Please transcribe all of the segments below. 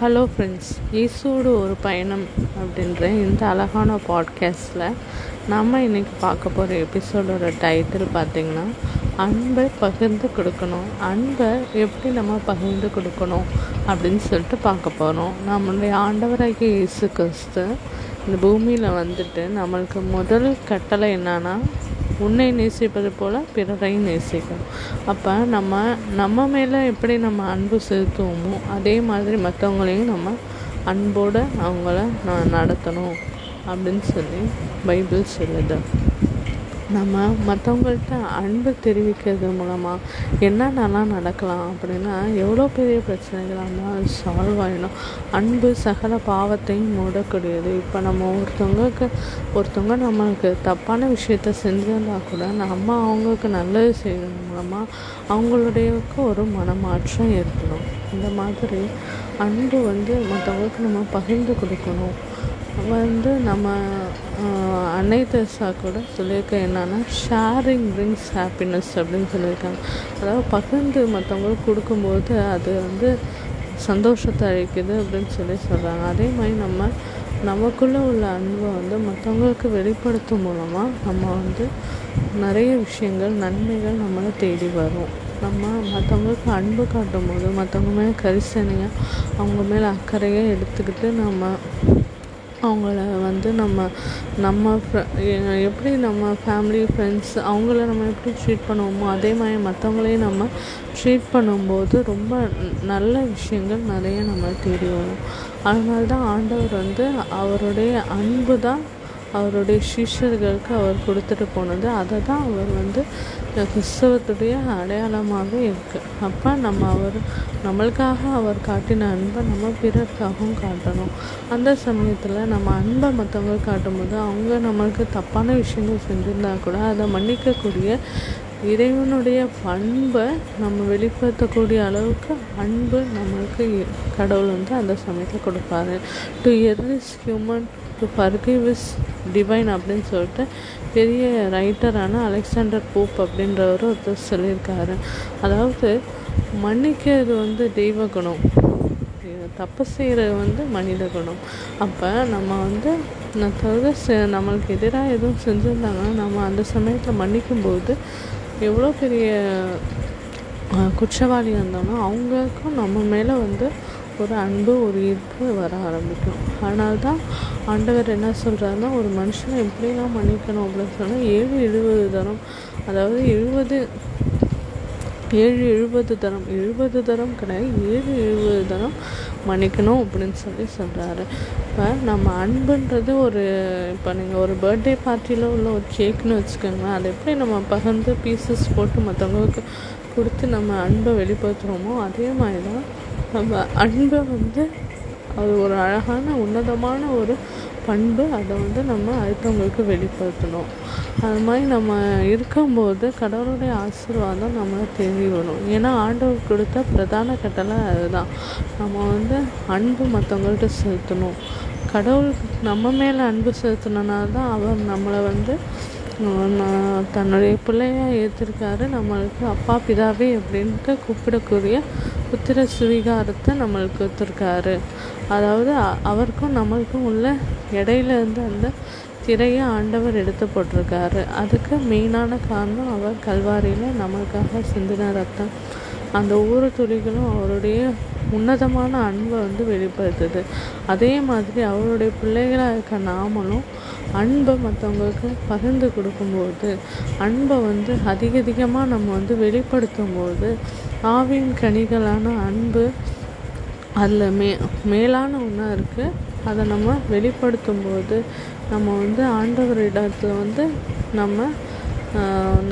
Hello friends ஈசோடு ஒரு பயணம் அப்படின்ற இந்த அழகான பாட்காஸ்ட்டில் நம்ம இன்றைக்கி பார்க்க போகிற எபிசோடோட டைட்டில் பார்த்திங்கன்னா அன்பை பகிர்ந்து கொடுக்கணும். அன்பை எப்படி நம்ம பகிர்ந்து கொடுக்கணும் அப்படின்னு சொல்லிட்டு பார்க்க போகிறோம் நம்மளுடைய ஆண்டவராகிய இயேசு கிறிஸ்து இந்த பூமியில் வந்துட்டு நம்மளுக்கு முதல் கட்டளை என்னன்னா உன்னை நேசிப்பது போல் பிறரையும் நேசிக்கணும் அப்போ நம்ம நம்ம மேலே எப்படி நம்ம அன்பு செலுத்துவோமோ அதே மாதிரி மற்றவங்களையும் நம்ம அன்போடு அவங்கள நான் நடத்தணும் அப்படின்னு சொல்லி பைபிள் சொல்லுது. நம்ம மற்றவங்கள்ட்ட அன்பு தெரிவிக்கிறது மூலமாக என்னென்னலாம் நடக்கலாம் அப்படின்னா எவ்வளோ பெரிய பிரச்சனைகளாக இருந்தாலும் சால்வ் ஆகிடும் அன்பு சகல பாவத்தையும் மூடக்கூடியது. இப்போ நம்ம ஒருத்தவங்களுக்கு ஒருத்தவங்க நம்மளுக்கு தப்பான விஷயத்த செஞ்சிருந்தா கூட நம்ம அவங்களுக்கு நல்லது செய்கிறது மூலமாக அவங்களுடையக்கு ஒரு மனமாற்றம் ஏற்படும். இந்த மாதிரி அன்பு வந்து மற்றவங்களுக்கு நம்ம பகிர்ந்து கொடுக்கணும். வந்து நம்ம அன்னை தெரசா கூட சொல்லியிருக்க என்னன்னா ஷேரிங் பிரிங்ஸ் ஹாப்பினஸ் அப்படின்னு சொல்லியிருக்காங்க. அதாவது பகிர்ந்து மற்றவங்களுக்கு கொடுக்கும்போது அது வந்து சந்தோஷத்தை அளிக்குது அப்படின்னு சொல்லி சொல்கிறாங்க அதே மாதிரி நம்ம நமக்குள்ளே உள்ள அன்பை வந்து மற்றவங்களுக்கு வெளிப்படுத்தும் மூலமாக நம்ம வந்து நிறைய விஷயங்கள் நன்மைகள் நம்மளை தேடி வரும். நம்ம மற்றவங்களுக்கு அன்பு காட்டும் போது மற்றவங்க மேலே கரிசனையாக அவங்க மேலே அக்கறையாக எடுத்துக்கிட்டு நம்ம அவங்கள வந்து நம்ம நம்ம எப்படி நம்ம ஃபேமிலி ஃப்ரெண்ட்ஸ் அவங்கள நம்ம எப்படி ட்ரீட் பண்ணுவோமோ அதே மாதிரி மற்றவங்களையும் நம்ம ட்ரீட் பண்ணும்போது ரொம்ப நல்ல விஷயங்கள் நிறைய நம்ம தேடி வரும். அதனால தான் ஆண்டவர் வந்து அவருடைய அன்பு தான் அவருடைய சிஷ்யர்களுக்கு அவர் கொடுத்துட்டு போனது. அதை தான் அவர் வந்து கிறிஸ்தவத்துடைய அடையாளமாக இருக்குது அப்போ நம்ம அவர் நம்மளுக்காக அவர் காட்டின அன்பை நம்ம பிறருக்காகவும் காட்டணும். அந்த சமயத்தில் நம்ம அன்பை மற்றவங்க காட்டும்போது அவங்க நம்மளுக்கு தப்பான விஷயங்கள் செஞ்சுருந்தா கூட அதை மன்னிக்கக்கூடிய இறைவனுடைய பண்பை நம்ம வெளிப்படுத்தக்கூடிய அளவுக்கு அன்பு நம்மளுக்கு கடவுள் வந்து அந்த சமயத்தில் கொடுப்பாரு. To err is human to forgive is divine அப்படின்னு சொல்லிட்டு பெரிய ரைட்டரான அலெக்சாண்டர் போப் அப்படின்றவர் ஒருத்தர் சொல்லியிருக்காரு. அதாவது மன்னிக்கிறது வந்து தெய்வ குணம். தப்பு செய்கிறது வந்து மனித குணம். அப்போ நம்ம வந்து மற்றவங்க நம்மளுக்கு எதிராக எதுவும் செஞ்சுருந்தாங்கன்னா நம்ம அந்த சமயத்தில் மன்னிக்கும்போது எவ்வளோ பெரிய குற்றவாளியாக இருந்தாலும் அவங்களுக்கும் நம்ம மேலே வந்து ஒரு அன்பு ஒரு ஈர்ப்பு வர ஆரம்பிக்கும். அதனால்தான் ஆண்டவர் என்ன சொல்கிறாருன்னா ஒரு மனுஷனை எப்படிலாம் மன்னிக்கணும் அப்படின்னு சொன்னால் ஏழு எழுபது தரம் அதாவது எழுபது ஏழு எழுபது தரம் எழுபது தரம் கிடையாது ஏழு எழுபது தரம் மன்னிக்கணும் அப்படின்னு சொல்லி சொல்கிறாரு இப்போ நம்ம அன்புன்றது ஒரு இப்போ நீங்கள் ஒரு பர்த்டே பார்ட்டியில் உள்ள ஒரு கேக்னு வச்சுக்கோங்களேன் அதை எப்படி நம்ம பகிர்ந்து பீசஸ் போட்டு மற்றவங்களுக்கு கொடுத்து நம்ம அன்பை வெளிப்படுத்துகிறோமோ அதே மாதிரி தான் நம்ம அன்பை வந்து அது ஒரு அழகான உன்னதமான ஒரு பண்பு. அதை வந்து நம்ம அடுத்தவங்களுக்கு வெளிப்படுத்தணும். அது மாதிரி நம்ம இருக்கும்போது கடவுளுடைய ஆசீர்வாதம் நம்மளை தேடி வரும். ஏன்னா ஆண்டவர் கொடுத்த பிரதான கட்டளை அதுதான். நம்ம வந்து அன்பு மற்றவங்கள்ட்ட செலுத்தணும். கடவுள் நம்ம மேலே அன்பு செலுத்தினால தான் அவர் நம்மளை வந்து தன்னுடைய பிள்ளையாக ஏற்றிருக்காரு நம்மளுக்கு அப்பா பிதாவே அப்படின்ட்டு கூப்பிடக்கூடிய புத்திர சுவீகாரத்தை நம்மளுக்கு கொடுத்துருக்காரு அதாவது அவருக்கும் நம்மளுக்கும் உள்ள இடையில இருந்து அந்த திரையை ஆண்டவர் எடுத்து போட்டிருக்காரு. அதுக்கு மெயினான காரணம் அவர் கல்வாரியில் நம்மளுக்காக சிந்தின ரத்தம். அந்த ஒவ்வொரு துளிகளும் அவருடைய உன்னதமான அன்பை வந்து வெளிப்படுத்துது. அதே மாதிரி அவருடைய பிள்ளைகளாக இருக்க நாமளும் அன்பை மற்றவங்களுக்கு பகிர்ந்து கொடுக்கும்போது அன்பை வந்து அதிக அதிகமாக நம்ம வந்து வெளிப்படுத்தும் போது ஆவின் கனிகளான அன்பு அதில் மே மேலான ஒன்றா இருக்குது அதை நம்ம வெளிப்படுத்தும் போது நம்ம வந்து ஆண்டவரிடத்தில் வந்து நம்ம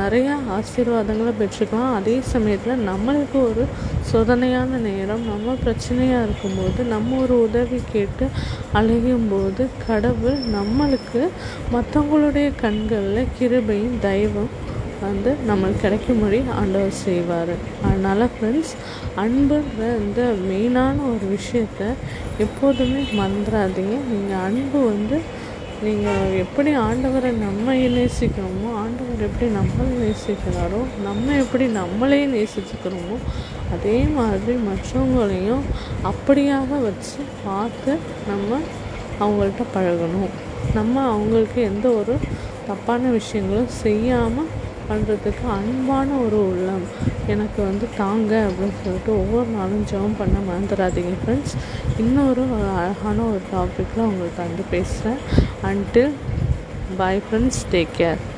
நிறையா ஆசீர்வாதங்களை பெற்றுக்கலாம். அதே சமயத்தில் நம்மளுக்கு ஒரு சோதனையான நேரம் நம்ம பிரச்சனையாக இருக்கும்போது நம்ம ஒரு உதவி கேட்டு அழையும் போது கடவுள் நம்மளுக்கு மற்றவங்களுடைய கண்களில் கிருபையும் தெய்வம் வந்து நம்மளுக்கு கிடைக்கும்படி ஆண்டவர் செய்வார். அதனால் ஃப்ரெண்ட்ஸ் அன்புன்ற இந்த மெயினான ஒரு விஷயத்த எப்போதுமே மறந்துடாதீங்க நீங்கள் அன்பு வந்து நீங்கள் எப்படி ஆண்டவரை நம்ம நேசிக்கிறோமோ ஆண்டவர் எப்படி நம்மளை நேசிக்கிறாரோ நம்ம எப்படி நம்மளே நேசிச்சுக்கிறோமோ அதே மாதிரி மற்றவங்களையும் அப்படியாக வச்சு பார்த்து நம்ம அவங்கள்ட்ட பழகணும். நம்ம அவங்களுக்கு எந்த ஒரு தப்பான விஷயங்களும் செய்யாமல் பண்ணுறதுக்கு அன்பான ஒரு உள்ளம். எனக்கு வந்து தாங்க அப்படின்னு சொல்லிட்டு ஒவ்வொரு நாளும் ஜெபம் பண்ண மறந்துடாதீங்க ஃப்ரெண்ட்ஸ் இன்னொரு அழகான ஒரு டாப்பிக்கில் உங்களுக்கு வந்து பேசுகிறேன் until bye friends. Take care.